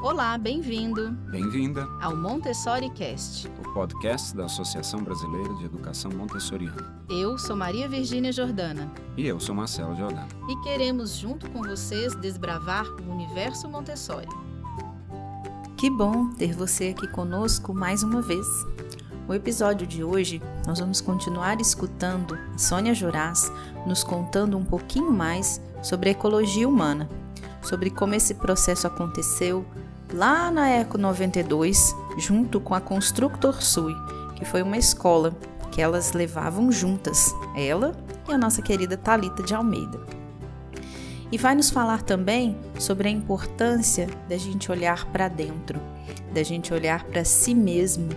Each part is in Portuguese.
Olá, bem-vindo. Bem-vinda ao Montessori Cast, o podcast da Associação Brasileira de Educação Montessoriana. Eu sou Maria Virgínia Jordana. E eu sou Marcelo Jordana. E queremos, junto com vocês, desbravar o universo Montessori. Que bom ter você aqui conosco mais uma vez. No episódio de hoje, nós vamos continuar escutando Sônia Juraz nos contando um pouquinho mais sobre a ecologia humana, sobre como esse processo aconteceu, lá na Eco 92, junto com a Constructor Sui, que foi uma escola que elas levavam juntas, ela e a nossa querida Talita de Almeida. E vai nos falar também sobre a importância da gente olhar para dentro, da gente olhar para si mesmo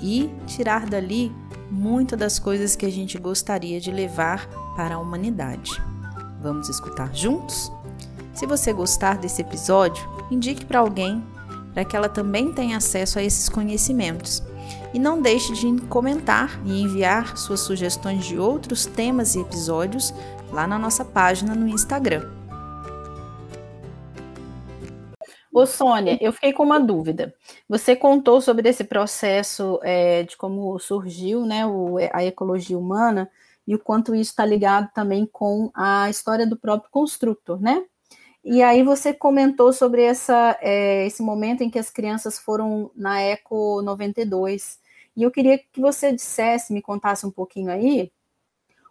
e tirar dali muitas das coisas que a gente gostaria de levar para a humanidade. Vamos escutar juntos? Se você gostar desse episódio, indique para alguém para que ela também tenha acesso a esses conhecimentos. E não deixe de comentar e enviar suas sugestões de outros temas e episódios lá na nossa página no Instagram. Ô Sônia, eu fiquei com uma dúvida. Você contou sobre esse processo é, de como surgiu né, o, a ecologia humana e o quanto isso está ligado também com a história do próprio construtor, né? E aí você comentou sobre essa, é, esse momento em que as crianças foram na Eco 92. E eu queria que você dissesse, me contasse um pouquinho aí,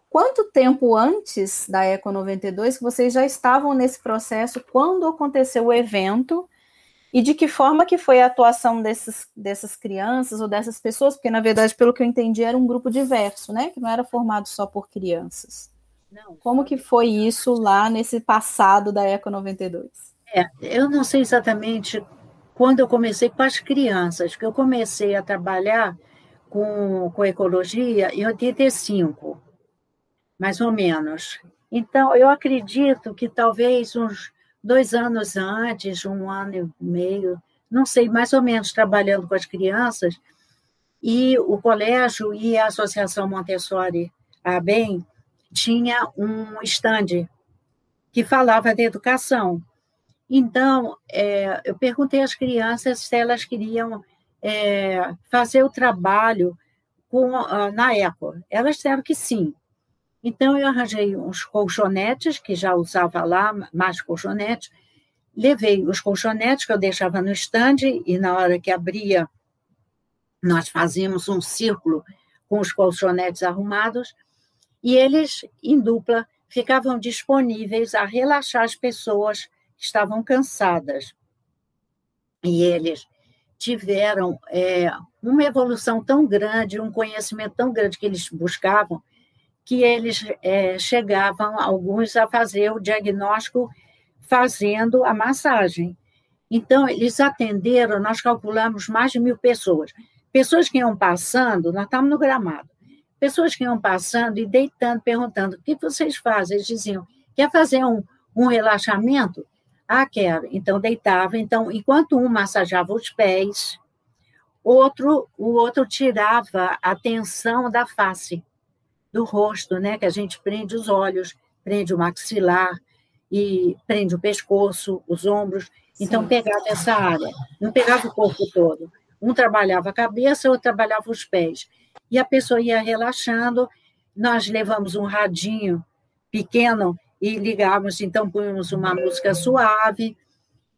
quanto tempo antes da Eco 92 que vocês já estavam nesse processo, quando aconteceu o evento, e de que forma que foi a atuação desses, dessas crianças ou dessas pessoas, porque na verdade, pelo que eu entendi, era um grupo diverso, né? Que não era formado só por crianças. Como que foi isso lá nesse passado da Eco 92? É, eu não sei exatamente quando eu comecei com as crianças, que eu comecei a trabalhar com, com ecologia em 85, mais ou menos. Então, eu acredito que talvez uns dois anos antes, um ano e meio, não sei, mais ou menos trabalhando com as crianças, e o colégio e a Associação Montessori a BEM tinha um stand que falava de educação. Então, é, eu perguntei às crianças se elas queriam é, fazer o trabalho com, uh, na ECO. Elas disseram que sim. Então, eu arranjei uns colchonetes, que já usava lá, mais colchonetes, levei os colchonetes que eu deixava no estande, e na hora que abria, nós fazíamos um círculo com os colchonetes arrumados, e eles, em dupla, ficavam disponíveis a relaxar as pessoas que estavam cansadas. E eles tiveram é, uma evolução tão grande, um conhecimento tão grande que eles buscavam, que eles é, chegavam, alguns, a fazer o diagnóstico fazendo a massagem. Então, eles atenderam, nós calculamos mais de mil pessoas. Pessoas que iam passando, nós estávamos no gramado, pessoas que iam passando e deitando, perguntando: o que vocês fazem? Eles diziam: quer fazer um, um relaxamento? Ah, quero. Então deitava. Então, enquanto um massageava os pés, outro, o outro tirava a tensão da face, do rosto, né? Que a gente prende os olhos, prende o maxilar e prende o pescoço, os ombros. Então Sim. pegava essa área, não pegava o corpo todo. Um trabalhava a cabeça, outro trabalhava os pés e a pessoa ia relaxando. Nós levamos um radinho pequeno e ligávamos, então punhamos uma música suave.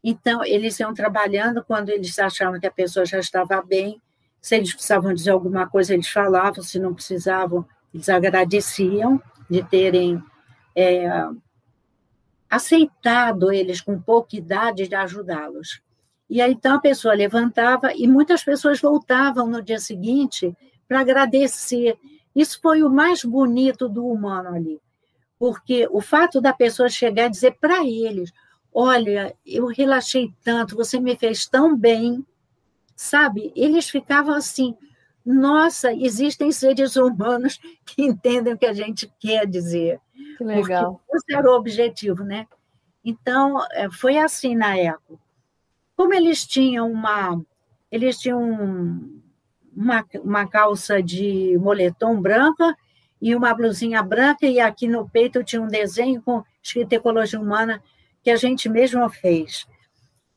Então, eles iam trabalhando quando eles achavam que a pessoa já estava bem. Se eles precisavam dizer alguma coisa, eles falavam, se não precisavam, eles agradeciam de terem é, aceitado eles com pouca idade de ajudá-los. E aí, então, a pessoa levantava e muitas pessoas voltavam no dia seguinte para agradecer. Isso foi o mais bonito do humano ali, porque o fato da pessoa chegar e dizer para eles: Olha, eu relaxei tanto, você me fez tão bem, sabe? Eles ficavam assim: Nossa, existem seres humanos que entendem o que a gente quer dizer. Que legal. Esse era o objetivo, né? Então, é, foi assim na época. Como eles tinham uma. Eles tinham uma, uma calça de moletom branca e uma blusinha branca, e aqui no peito tinha um desenho com escrito Ecologia Humana, que a gente mesmo fez.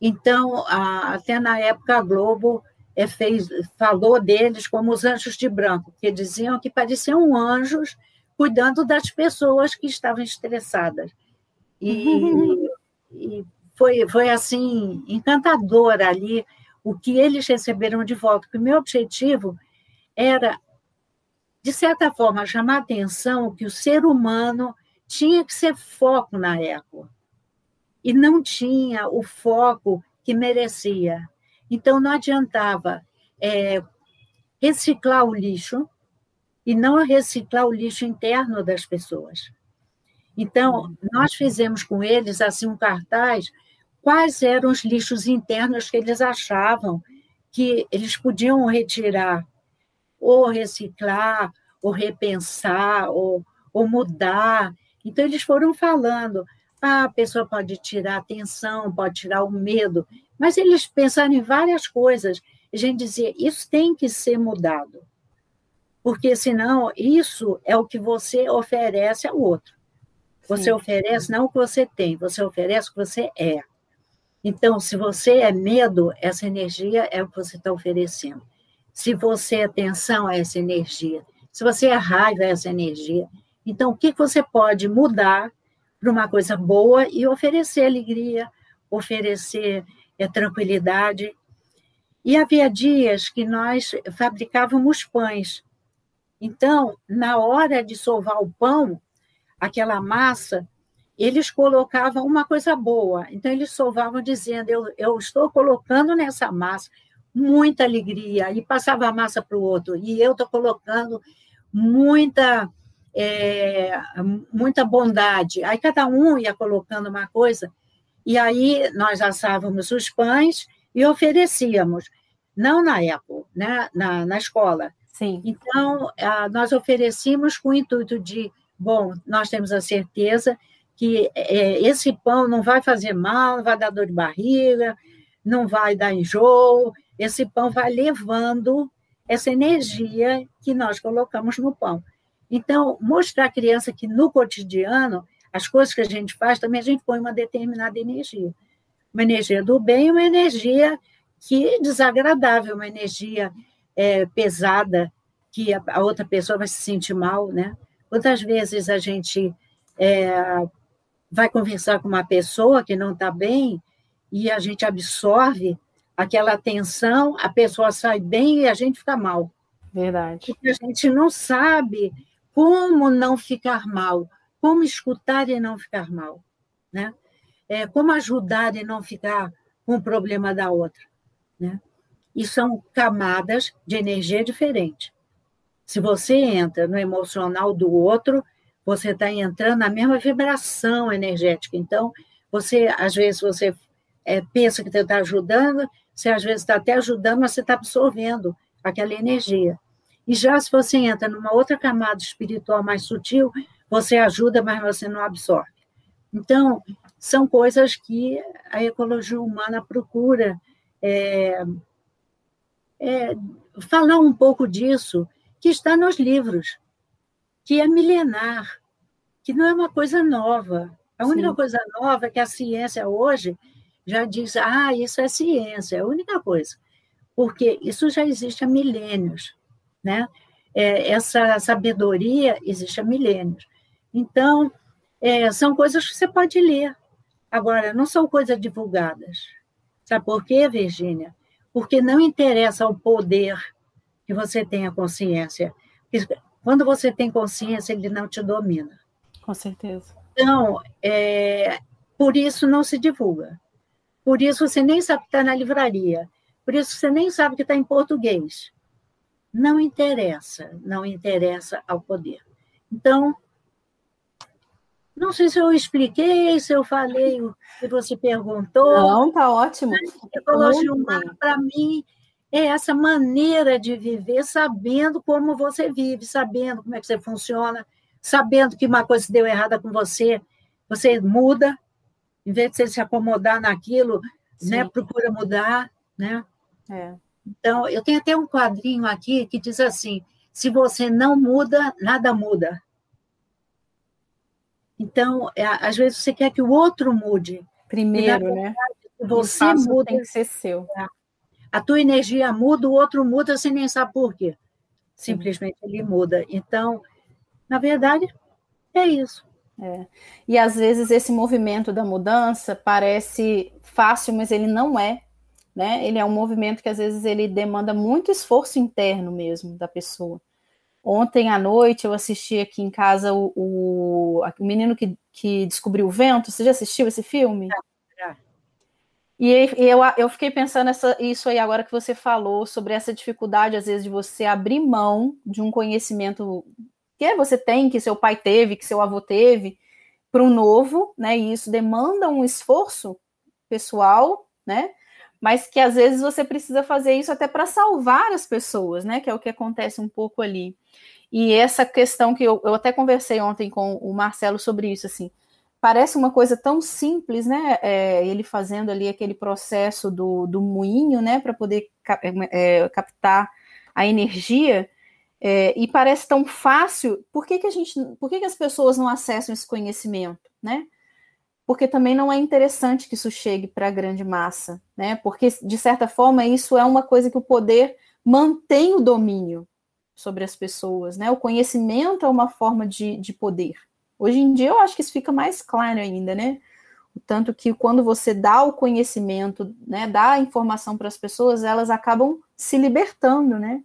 Então, a, até na época, a Globo é, fez, falou deles como os anjos de branco, porque diziam que pareciam anjos cuidando das pessoas que estavam estressadas. E, e foi, foi assim, encantador ali o que eles receberam de volta. Porque o meu objetivo era, de certa forma, chamar a atenção que o ser humano tinha que ser foco na eco. E não tinha o foco que merecia. Então, não adiantava é, reciclar o lixo e não reciclar o lixo interno das pessoas. Então, nós fizemos com eles assim um cartaz quais eram os lixos internos que eles achavam que eles podiam retirar, ou reciclar, ou repensar, ou, ou mudar. Então, eles foram falando: ah, a pessoa pode tirar a atenção, pode tirar o medo, mas eles pensaram em várias coisas. A gente dizia: isso tem que ser mudado, porque senão isso é o que você oferece ao outro. Você Sim. oferece não o que você tem, você oferece o que você é. Então, se você é medo, essa energia é o que você está oferecendo. Se você é tensão, é essa energia. Se você é raiva, é essa energia. Então, o que você pode mudar para uma coisa boa e oferecer alegria, oferecer é, tranquilidade. E havia dias que nós fabricávamos pães. Então, na hora de sovar o pão, aquela massa, eles colocavam uma coisa boa. Então, eles sovavam dizendo: eu, eu estou colocando nessa massa muita alegria, e passava a massa para o outro, e eu estou colocando muita. É, muita bondade. Aí cada um ia colocando uma coisa, e aí nós assávamos os pães e oferecíamos, não na época, né, na, na escola. Sim. Então, nós oferecíamos com o intuito de, bom, nós temos a certeza que é, esse pão não vai fazer mal, não vai dar dor de barriga, não vai dar enjoo, esse pão vai levando essa energia que nós colocamos no pão. Então, mostrar à criança que no cotidiano, as coisas que a gente faz, também a gente põe uma determinada energia. Uma energia do bem, uma energia que é desagradável, uma energia é, pesada, que a, outra pessoa vai se sentir mal, né? Quantas vezes a gente é, vai conversar com uma pessoa que não está bem e a gente absorve aquela atenção, a pessoa sai bem e a gente fica mal. Verdade. Porque a gente não sabe como não ficar mal, como escutar e não ficar mal, né? É, como ajudar e não ficar com o problema da outra, né? E são camadas de energia diferente. Se você entra no emocional do outro, você está entrando na mesma vibração energética. Então, você, às vezes, você é, pensa que está ajudando, você às vezes está até ajudando, mas você está absorvendo aquela energia. E já se você entra numa outra camada espiritual mais sutil, você ajuda, mas você não absorve. Então, são coisas que a ecologia humana procura é, é, falar um pouco disso, que está nos livros que é milenar, que não é uma coisa nova. A única Sim. coisa nova é que a ciência hoje já diz, ah, isso é ciência, é a única coisa. Porque isso já existe há milênios, né? É, essa sabedoria existe há milênios. Então, é, são coisas que você pode ler. Agora, não são coisas divulgadas. Sabe por quê, Virgínia? Porque não interessa ao poder que você tenha consciência. Quando você tem consciência, ele não te domina. Com certeza. Então, é, por isso não se divulga. Por isso você nem sabe que está na livraria. Por isso você nem sabe que está em português. Não interessa, não interessa ao poder. Então, não sei se eu expliquei, se eu falei o que você perguntou. Não, tá ótimo. Ecologia humana, para mim, é essa maneira de viver sabendo como você vive, sabendo como é que você funciona, sabendo que uma coisa deu errada com você, você muda, em vez de você se acomodar naquilo, né, procura mudar, né? É. Então, eu tenho até um quadrinho aqui que diz assim: se você não muda, nada muda. Então, é, às vezes você quer que o outro mude. Primeiro, né? Se você muda. Tem que ser seu. É. A tua energia muda, o outro muda, você nem sabe por quê. Simplesmente ele muda. Então, na verdade, é isso. É. E às vezes esse movimento da mudança parece fácil, mas ele não é. Né? Ele é um movimento que às vezes ele demanda muito esforço interno mesmo da pessoa. Ontem à noite eu assisti aqui em casa o, o, o menino que, que descobriu o vento. Você já assistiu esse filme? Já. E, eu, eu fiquei pensando essa, isso aí agora que você falou sobre essa dificuldade, às vezes, de você abrir mão de um conhecimento que você tem, que seu pai teve, que seu avô teve, para um novo, né? E isso demanda um esforço pessoal, né? Mas que às vezes você precisa fazer isso até para salvar as pessoas, né? Que é o que acontece um pouco ali. E essa questão que eu, eu até conversei ontem com o Marcelo sobre isso, assim, parece uma coisa tão simples, né? É, ele fazendo ali aquele processo do, do moinho, né? Para poder é, captar a energia é, e parece tão fácil, por que, que a gente, por que, que as pessoas não acessam esse conhecimento, né? Porque também não é interessante que isso chegue para a grande massa, né? Porque, de certa forma, isso é uma coisa que o poder mantém o domínio sobre as pessoas, né? O conhecimento é uma forma de, de poder. Hoje em dia eu acho que isso fica mais claro ainda, né? Tanto que quando você dá o conhecimento, né, dá a informação para as pessoas, elas acabam se libertando, né?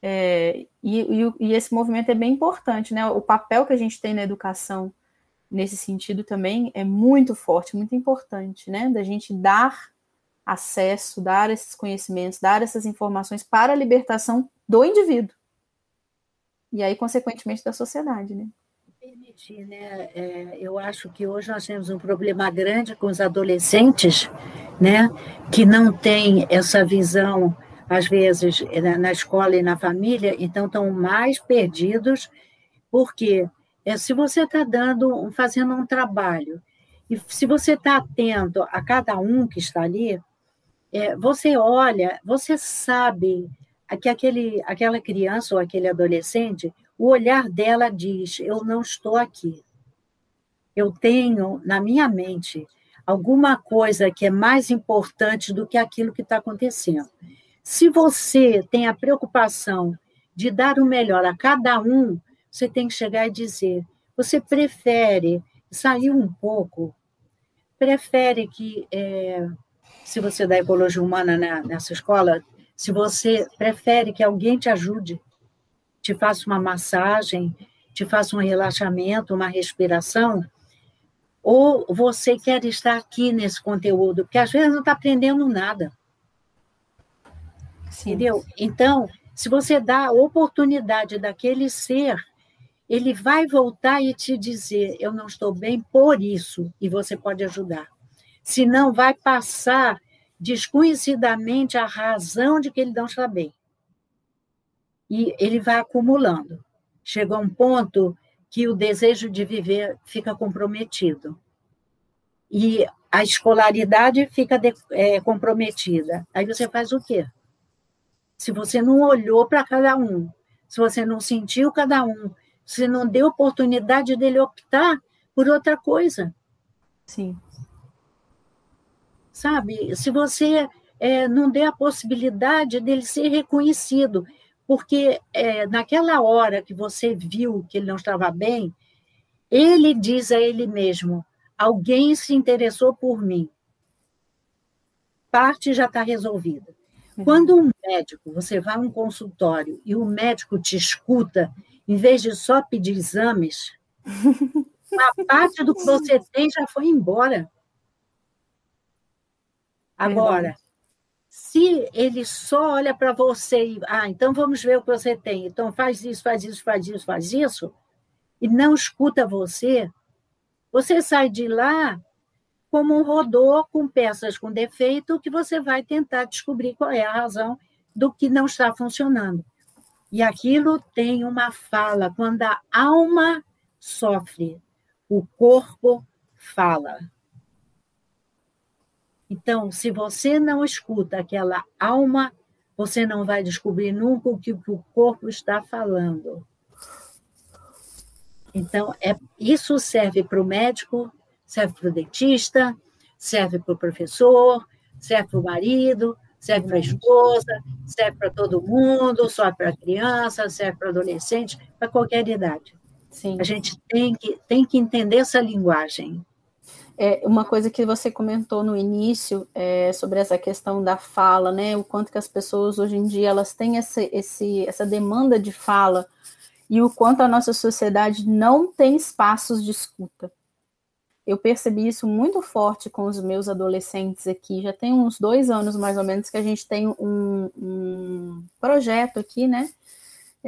É, e, e, e, esse movimento é bem importante, né? O papel que a gente tem na educação nesse sentido também é muito forte, muito importante, né? Da gente dar acesso, dar esses conhecimentos, dar essas informações para a libertação do indivíduo. E aí, consequentemente, da sociedade, né? Permitir, né? É, eu acho que hoje nós temos um problema grande com os adolescentes, né? Que não têm essa visão às vezes, na escola e na família, então estão mais perdidos, porque é, se você está dando, fazendo um trabalho, e se você está atento a cada um que está ali, é, você olha, você sabe que aquele, aquela criança ou aquele adolescente, o olhar dela diz: Eu não estou aqui. Eu tenho na minha mente alguma coisa que é mais importante do que aquilo que está acontecendo. Se você tem a preocupação de dar o melhor a cada um, você tem que chegar e dizer: você prefere sair um pouco, prefere que, é, se você dá ecologia humana na, nessa escola, se você prefere que alguém te ajude, te faça uma massagem, te faça um relaxamento, uma respiração, ou você quer estar aqui nesse conteúdo, porque às vezes não está aprendendo nada. Sim. Entendeu? Então, se você dá a oportunidade daquele ser, ele vai voltar e te dizer: Eu não estou bem por isso, e você pode ajudar. Senão, vai passar desconhecidamente a razão de que ele não está bem. E ele vai acumulando. Chega a um ponto que o desejo de viver fica comprometido. E a escolaridade fica de, é, comprometida. Aí você faz o quê? se você não olhou para cada um, se você não sentiu cada um, se não deu oportunidade dele optar por outra coisa. Sim. Sabe? Se você é, não der a possibilidade dele ser reconhecido, porque é, naquela hora que você viu que ele não estava bem, ele diz a ele mesmo: alguém se interessou por mim. Parte já está resolvida. Quando um médico, você vai a um consultório e o médico te escuta, em vez de só pedir exames, a parte do que você tem já foi embora. Agora, se ele só olha para você e, ah, então vamos ver o que você tem, então faz isso, faz isso, faz isso, faz isso, e não escuta você, você sai de lá como um rodô com peças com defeito que você vai tentar descobrir qual é a razão do que não está funcionando. E aquilo tem uma fala, quando a alma sofre, o corpo fala. Então, se você não escuta aquela alma, você não vai descobrir nunca o que o corpo está falando. Então, é, isso serve para o médico, serve para o dentista, serve para o professor, serve para o marido, serve para a esposa, serve para todo mundo, só para criança, serve para adolescente, para qualquer idade. Sim. A gente tem que, tem que entender essa linguagem. É, uma coisa que você comentou no início é, sobre essa questão da fala, né? O quanto que as pessoas hoje em dia elas têm esse, esse, essa demanda de fala e o quanto a nossa sociedade não tem espaços de escuta. Eu percebi isso muito forte com os meus adolescentes aqui. Já tem uns dois anos mais ou menos que a gente tem um, um projeto aqui, né?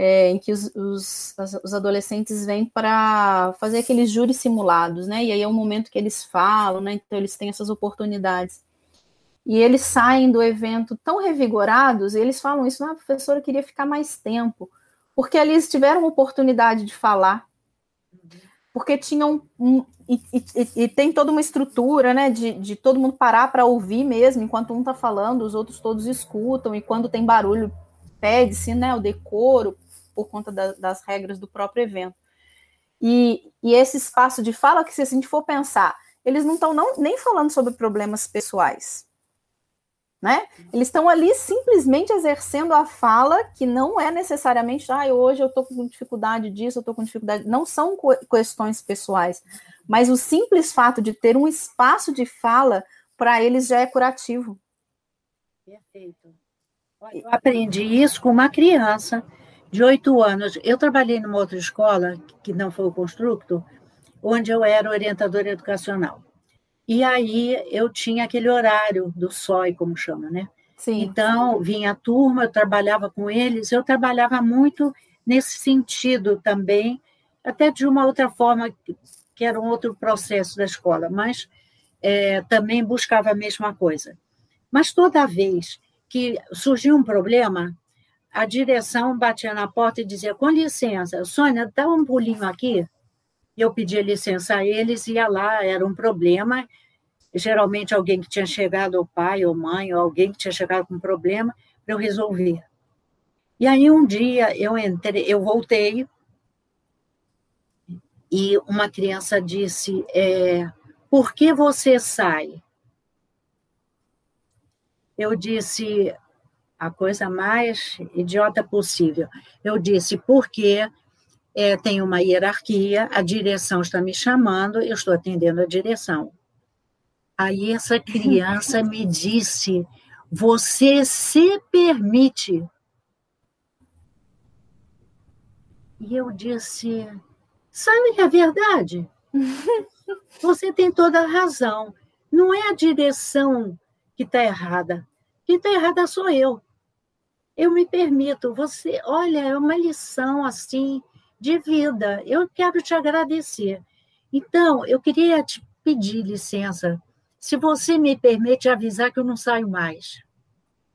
É, em que os, os, os adolescentes vêm para fazer aqueles júris simulados, né? E aí é um momento que eles falam, né? Então eles têm essas oportunidades. E eles saem do evento tão revigorados, eles falam isso, ah, professora, eu queria ficar mais tempo porque ali eles tiveram oportunidade de falar, porque tinham um, e, e, e, tem toda uma estrutura, né, de, de todo mundo parar para ouvir mesmo, enquanto um está falando, os outros todos escutam, e quando tem barulho, pede-se, né, o decoro, por conta da, das regras do próprio evento. E, e, esse espaço de fala, que se a gente for pensar, eles não estão nem falando sobre problemas pessoais, né? Eles estão ali simplesmente exercendo a fala que não é necessariamente, ah, hoje eu estou com dificuldade disso, eu estou com dificuldade. Não são questões pessoais, mas o simples fato de ter um espaço de fala para eles já é curativo. Perfeito. Eu aprendi isso com uma criança de oito anos. Eu trabalhei numa outra escola, que não foi o Constructo, onde eu era orientadora educacional. E aí eu tinha aquele horário do SOI, como chama, né? Sim. Então, vinha a turma, eu trabalhava com eles, eu trabalhava muito nesse sentido também, até de uma outra forma, que era um outro processo da escola, mas é, também buscava a mesma coisa. Mas toda vez que surgia um problema, a direção batia na porta e dizia: com licença, Sônia, dá um pulinho aqui eu pedia licença a eles, ia lá, era um problema, geralmente alguém que tinha chegado, ou pai, ou mãe, ou alguém que tinha chegado com problema, para eu resolver. E aí um dia eu entrei, eu voltei, e uma criança disse, é, por que você sai? Eu disse a coisa mais idiota possível. Eu disse, porque é, tem uma hierarquia, a direção está me chamando, eu estou atendendo a direção. Aí essa criança me disse: Você se permite. E eu disse: Sabe que é verdade? Você tem toda a razão. Não é a direção que está errada. Quem está errada sou eu. Eu me permito. Você, olha, é uma lição assim de vida. Eu quero te agradecer. Então, eu queria te pedir licença, se você me permite avisar que eu não saio mais.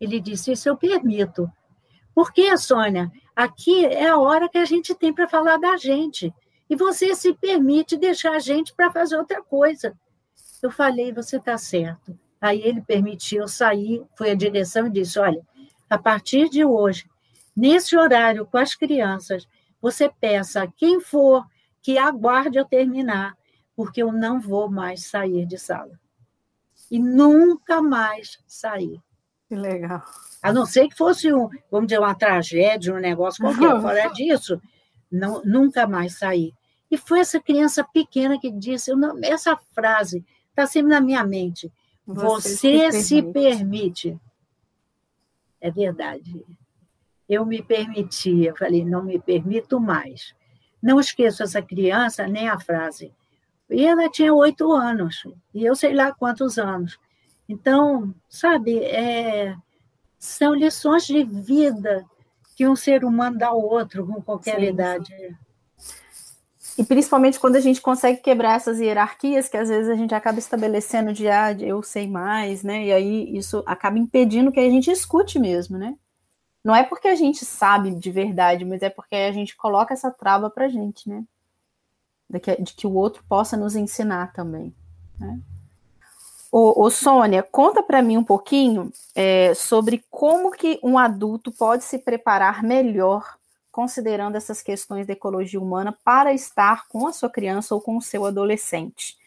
Ele disse: Isso eu permito. Por quê, Sônia? Aqui é a hora que a gente tem para falar da gente. E você se permite deixar a gente para fazer outra coisa. Eu falei: Você está certo. Aí ele permitiu sair, foi a direção e disse: Olha, a partir de hoje, nesse horário com as crianças, você peça a quem for que aguarde eu terminar, porque eu não vou mais sair de sala. E nunca mais sair. Que legal. A não ser que fosse um, vamos dizer, uma tragédia, um negócio qualquer, fora disso, não, nunca mais sair. E foi essa criança pequena que disse, não, essa frase está sempre na minha mente. Você, Você se, se permite. É verdade eu me permitia, falei, não me permito mais. Não esqueço essa criança, nem a frase. E ela tinha oito anos, e eu sei lá quantos anos. Então, sabe, é, são lições de vida que um ser humano dá ao outro com qualquer sim, idade. Sim. E principalmente quando a gente consegue quebrar essas hierarquias, que às vezes a gente acaba estabelecendo de, ah, eu sei mais, né? E aí isso acaba impedindo que a gente escute mesmo, né? Não é porque a gente sabe de verdade, mas é porque a gente coloca essa trava para a gente, né? De que, de que, o outro possa nos ensinar também. Né? Ô, ô Sônia, conta para mim um pouquinho é, sobre como que um adulto pode se preparar melhor, considerando essas questões da ecologia humana, para estar com a sua criança ou com o seu adolescente,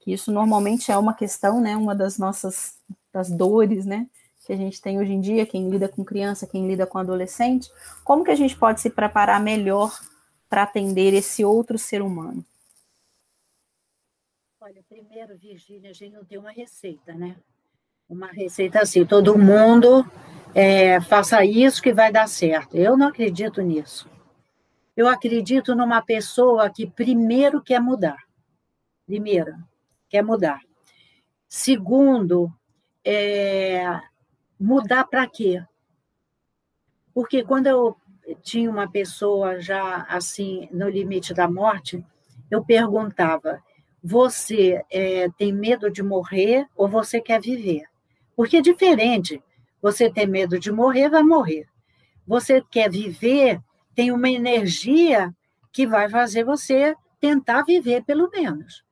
que isso normalmente é uma questão, né, uma das nossas das dores, né, que a gente tem hoje em dia, quem lida com criança, quem lida com adolescente, como que a gente pode se preparar melhor para atender esse outro ser humano? Olha, primeiro, Virgínia, a gente não tem uma receita, né? Uma receita assim, todo mundo é, faça isso que vai dar certo. Eu não acredito nisso. Eu acredito numa pessoa que primeiro quer mudar. Primeiro, quer mudar. Segundo, é, mudar para quê? Porque quando eu tinha uma pessoa já assim no limite da morte, eu perguntava: você é, tem medo de morrer ou você quer viver? Porque é diferente. Você tem medo de morrer, vai morrer. Você quer viver, tem uma energia que vai fazer você tentar viver, pelo menos.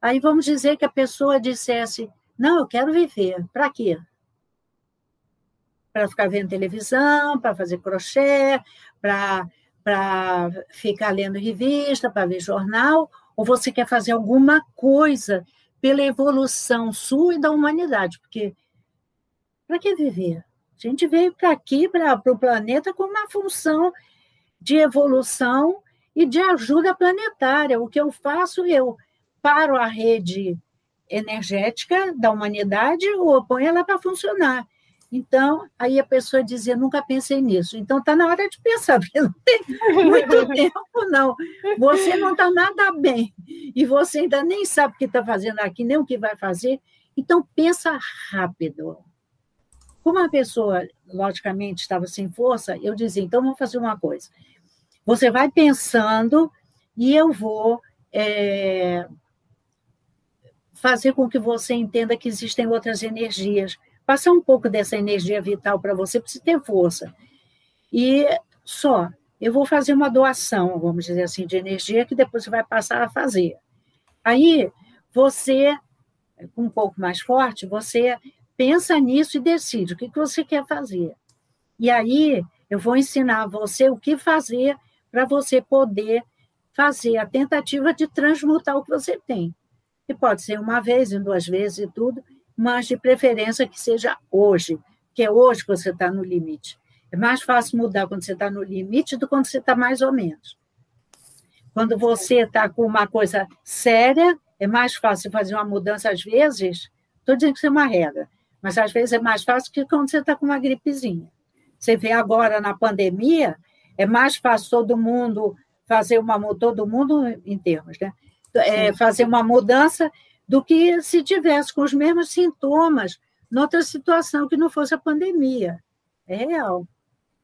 Aí vamos dizer que a pessoa dissesse: Não, eu quero viver. Para quê? Para ficar vendo televisão, para fazer crochê, para ficar lendo revista, para ver jornal, ou você quer fazer alguma coisa pela evolução sua e da humanidade? Porque para que viver? A gente veio para aqui, para o planeta, com uma função de evolução e de ajuda planetária. O que eu faço, eu paro a rede energética da humanidade ou ponho ela para funcionar. Então, aí a pessoa dizia, nunca pensei nisso. Então, está na hora de pensar, porque não tem muito tempo, não. Você não está nada bem, e você ainda nem sabe o que está fazendo aqui, nem o que vai fazer. Então, pensa rápido. Como a pessoa, logicamente, estava sem força, eu dizia: então vamos fazer uma coisa. Você vai pensando e eu vou é, fazer com que você entenda que existem outras energias. Passar um pouco dessa energia vital para você, para você ter força. E só, eu vou fazer uma doação, vamos dizer assim, de energia que depois você vai passar a fazer. Aí, você, um pouco mais forte, você pensa nisso e decide o que, que você quer fazer. E aí eu vou ensinar você o que fazer para você poder fazer a tentativa de transmutar o que você tem. E pode ser uma vez, em duas vezes e tudo, mas de preferência que seja hoje, que é hoje que você está no limite. É mais fácil mudar quando você está no limite do que quando você está mais ou menos. Quando você está com uma coisa séria, é mais fácil fazer uma mudança às vezes. Estou dizendo que isso é uma regra. Mas às vezes é mais fácil que quando você está com uma gripezinha. Você vê agora na pandemia, é mais fácil todo mundo fazer uma todo mundo em termos, né? É, fazer uma mudança do que se tivesse com os mesmos sintomas noutra situação que não fosse a pandemia. É real.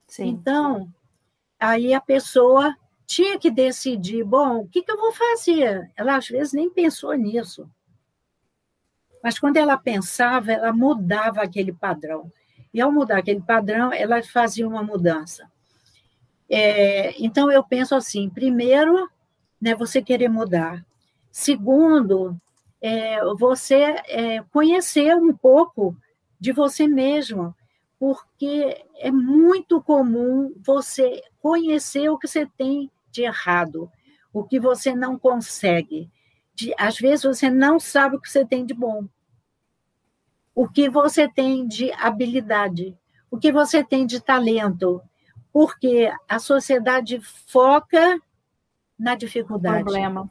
Sim. Então, aí a pessoa tinha que decidir, bom, o que, que eu vou fazer? Ela às vezes nem pensou nisso. Mas quando ela pensava, ela mudava aquele padrão. E ao mudar aquele padrão, ela fazia uma mudança. É, então, eu penso assim: primeiro, né, você querer mudar. Segundo, é, você é, conhecer um pouco de você mesmo, porque é muito comum você conhecer o que você tem de errado, o que você não consegue. De, às vezes você não sabe o que você tem de bom o que você tem de habilidade, o que você tem de talento, porque a sociedade foca na dificuldade. Problema.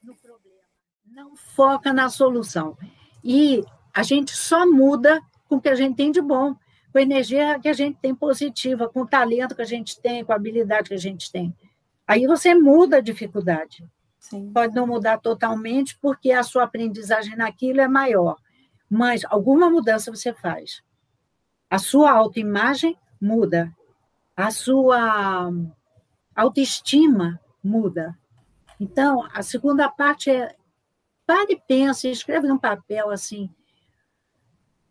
No problema. Não foca na solução. E a gente só muda com o que a gente tem de bom, com a energia que a gente tem positiva, com o talento que a gente tem, com a habilidade que a gente tem. Aí você muda a dificuldade. Sim. Pode não mudar totalmente, porque a sua aprendizagem naquilo é maior mas alguma mudança você faz. A sua autoimagem muda, a sua autoestima muda. Então, a segunda parte é pare e pense, escreve num papel assim.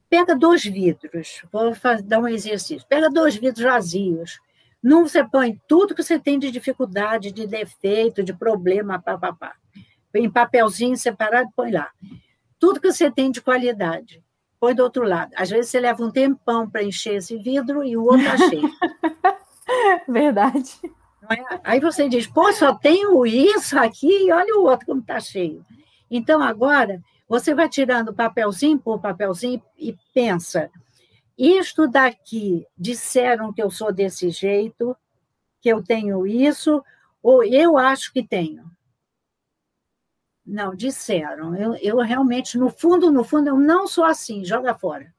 Pega dois vidros, vou dar um exercício. Pega dois vidros vazios. Num você põe tudo que você tem de dificuldade, de defeito, de problema, papapá. Em papelzinho separado, põe lá tudo que você tem de qualidade. Põe do outro lado. Às vezes você leva um tempão para encher esse vidro e o outro está cheio. Verdade. É? Aí você diz, pô, só tenho isso aqui e olha o outro como está cheio. Então, agora, você vai tirando papelzinho por papelzinho e pensa: isto daqui disseram que eu sou desse jeito, que eu tenho isso, ou eu acho que tenho. Não, disseram. Eu, eu realmente, no fundo, no fundo, eu não sou assim, joga fora.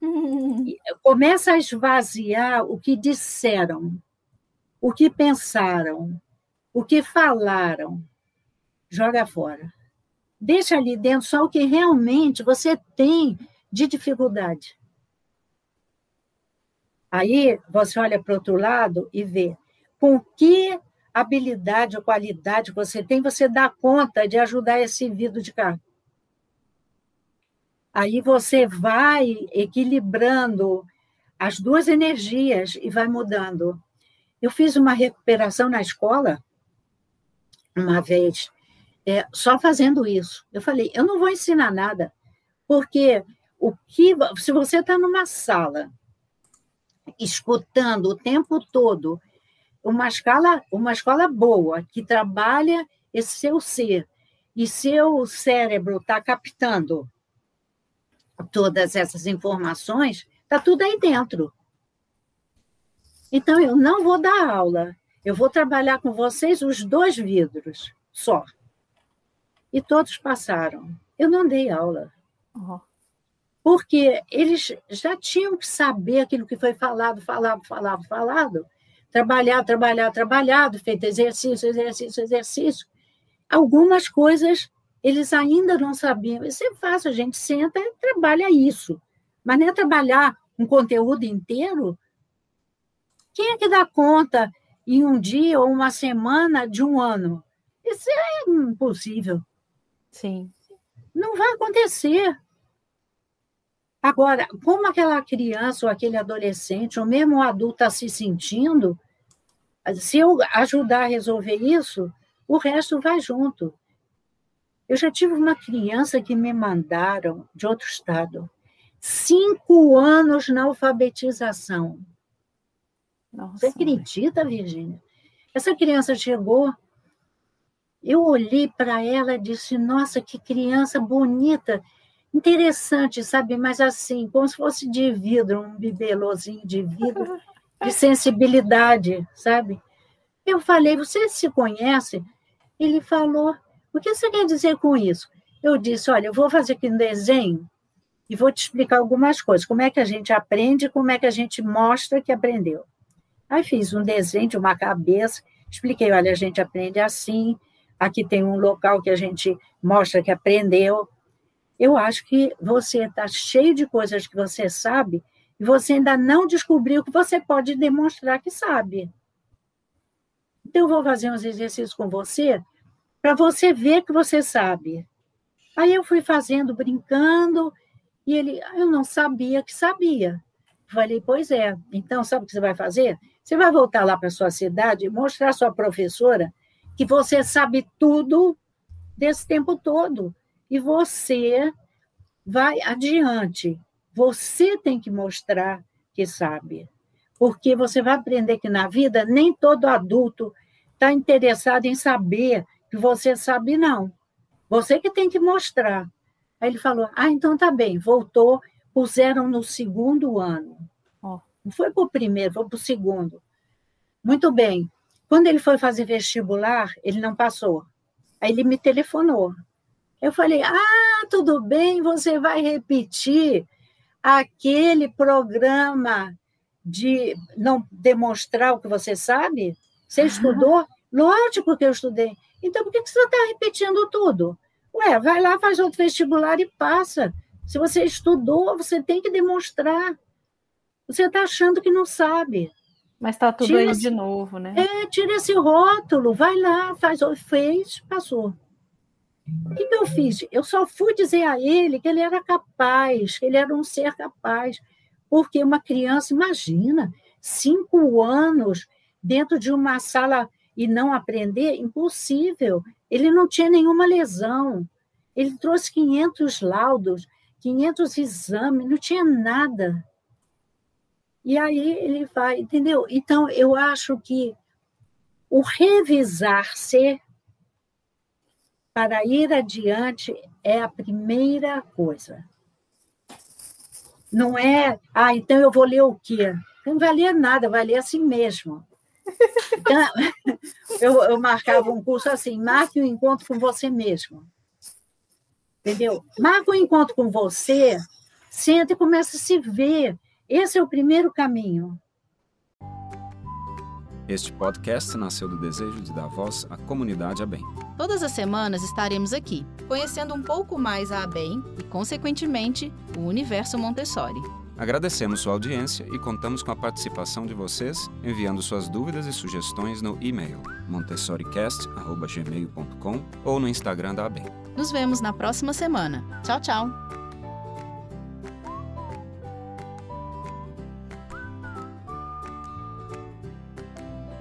Começa a esvaziar o que disseram, o que pensaram, o que falaram. Joga fora. Deixa ali dentro só o que realmente você tem de dificuldade. Aí você olha para o outro lado e vê com que habilidade ou qualidade você tem, você dá conta de ajudar esse vidro de carro. Aí você vai equilibrando as duas energias e vai mudando. Eu fiz uma recuperação na escola uma vez, é, só fazendo isso. Eu falei, eu não vou ensinar nada, porque o que se você está numa sala escutando o tempo todo uma escola, uma escola boa, que trabalha esse seu ser, e seu cérebro está captando todas essas informações, está tudo aí dentro. Então, eu não vou dar aula, eu vou trabalhar com vocês os dois vidros só. E todos passaram. Eu não dei aula. Uhum. Porque eles já tinham que saber aquilo que foi falado, falado, falado, falado, trabalhado, trabalhado, trabalhado, feito exercício, exercício, exercício. Algumas coisas eles ainda não sabiam. Isso é fácil, a gente senta e trabalha isso. Mas não é trabalhar um conteúdo inteiro. Quem é que dá conta em um dia ou uma semana de um ano? Isso é impossível. Sim. Não vai acontecer. Agora, como aquela criança ou aquele adolescente, ou mesmo o adulto está se sentindo, se eu ajudar a resolver isso, o resto vai junto. Eu já tive uma criança que me mandaram de outro estado, cinco anos na alfabetização. Nossa, Você acredita, Virgínia? Essa criança chegou, eu olhei para ela e disse: Nossa, que criança bonita! Interessante, sabe? Mas assim, como se fosse de vidro, um bibelozinho de vidro, de sensibilidade, sabe? Eu falei, você se conhece? Ele falou, o que você quer dizer com isso? Eu disse, olha, eu vou fazer aqui um desenho e vou te explicar algumas coisas, como é que a gente aprende, como é que a gente mostra que aprendeu. Aí fiz um desenho de uma cabeça, expliquei, olha, a gente aprende assim, aqui tem um local que a gente mostra que aprendeu, eu acho que você está cheio de coisas que você sabe e você ainda não descobriu que você pode demonstrar que sabe. Então, eu vou fazer uns exercícios com você para você ver que você sabe. Aí eu fui fazendo, brincando, e ele, ah, eu não sabia que sabia. Falei, pois é. Então, sabe o que você vai fazer? Você vai voltar lá para sua cidade e mostrar à sua professora que você sabe tudo desse tempo todo e você vai adiante. Você tem que mostrar que sabe. Porque você vai aprender que na vida nem todo adulto está interessado em saber que você sabe, não. Você que tem que mostrar. Aí ele falou: Ah, então tá bem, voltou, puseram no segundo ano. Oh. Não foi para o primeiro, foi para o segundo. Muito bem. Quando ele foi fazer vestibular, ele não passou. Aí ele me telefonou. Eu falei: Ah, tudo bem, você vai repetir aquele programa de não demonstrar o que você sabe? Você estudou? Lógico que eu estudei. Então, por que você está repetindo tudo? Ué, vai lá, faz outro vestibular e passa. Se você estudou, você tem que demonstrar. Você está achando que não sabe. Mas está tudo tira aí esse, de novo, né? É, tira esse rótulo, vai lá, faz, fez, passou. O que, que eu fiz? Eu só fui dizer a ele que ele era capaz, que ele era um ser capaz. Porque uma criança, imagina, cinco anos dentro de uma sala e não aprender, impossível. Ele não tinha nenhuma lesão. Ele trouxe 500 laudos, 500 exames, não tinha nada. E aí ele vai, entendeu? Então, eu acho que o revisar-se para ir adiante é a primeira coisa. Não é, ah, então eu vou ler o quê? Não vai ler nada, vai ler assim mesmo. Então, eu, eu marcava um curso assim, marque um encontro com você mesmo. Entendeu? Marca um encontro com você, senta e começa a se ver. Esse é o primeiro caminho. Este podcast nasceu do desejo de dar voz à comunidade ABEM. Todas as semanas estaremos aqui, conhecendo um pouco mais a ABEM e, consequentemente, o universo Montessori. Agradecemos sua audiência e contamos com a participação de vocês enviando suas dúvidas e sugestões no e-mail montessoricast.gmail.com ou no Instagram da ABEM. Nos vemos na próxima semana. Tchau, tchau!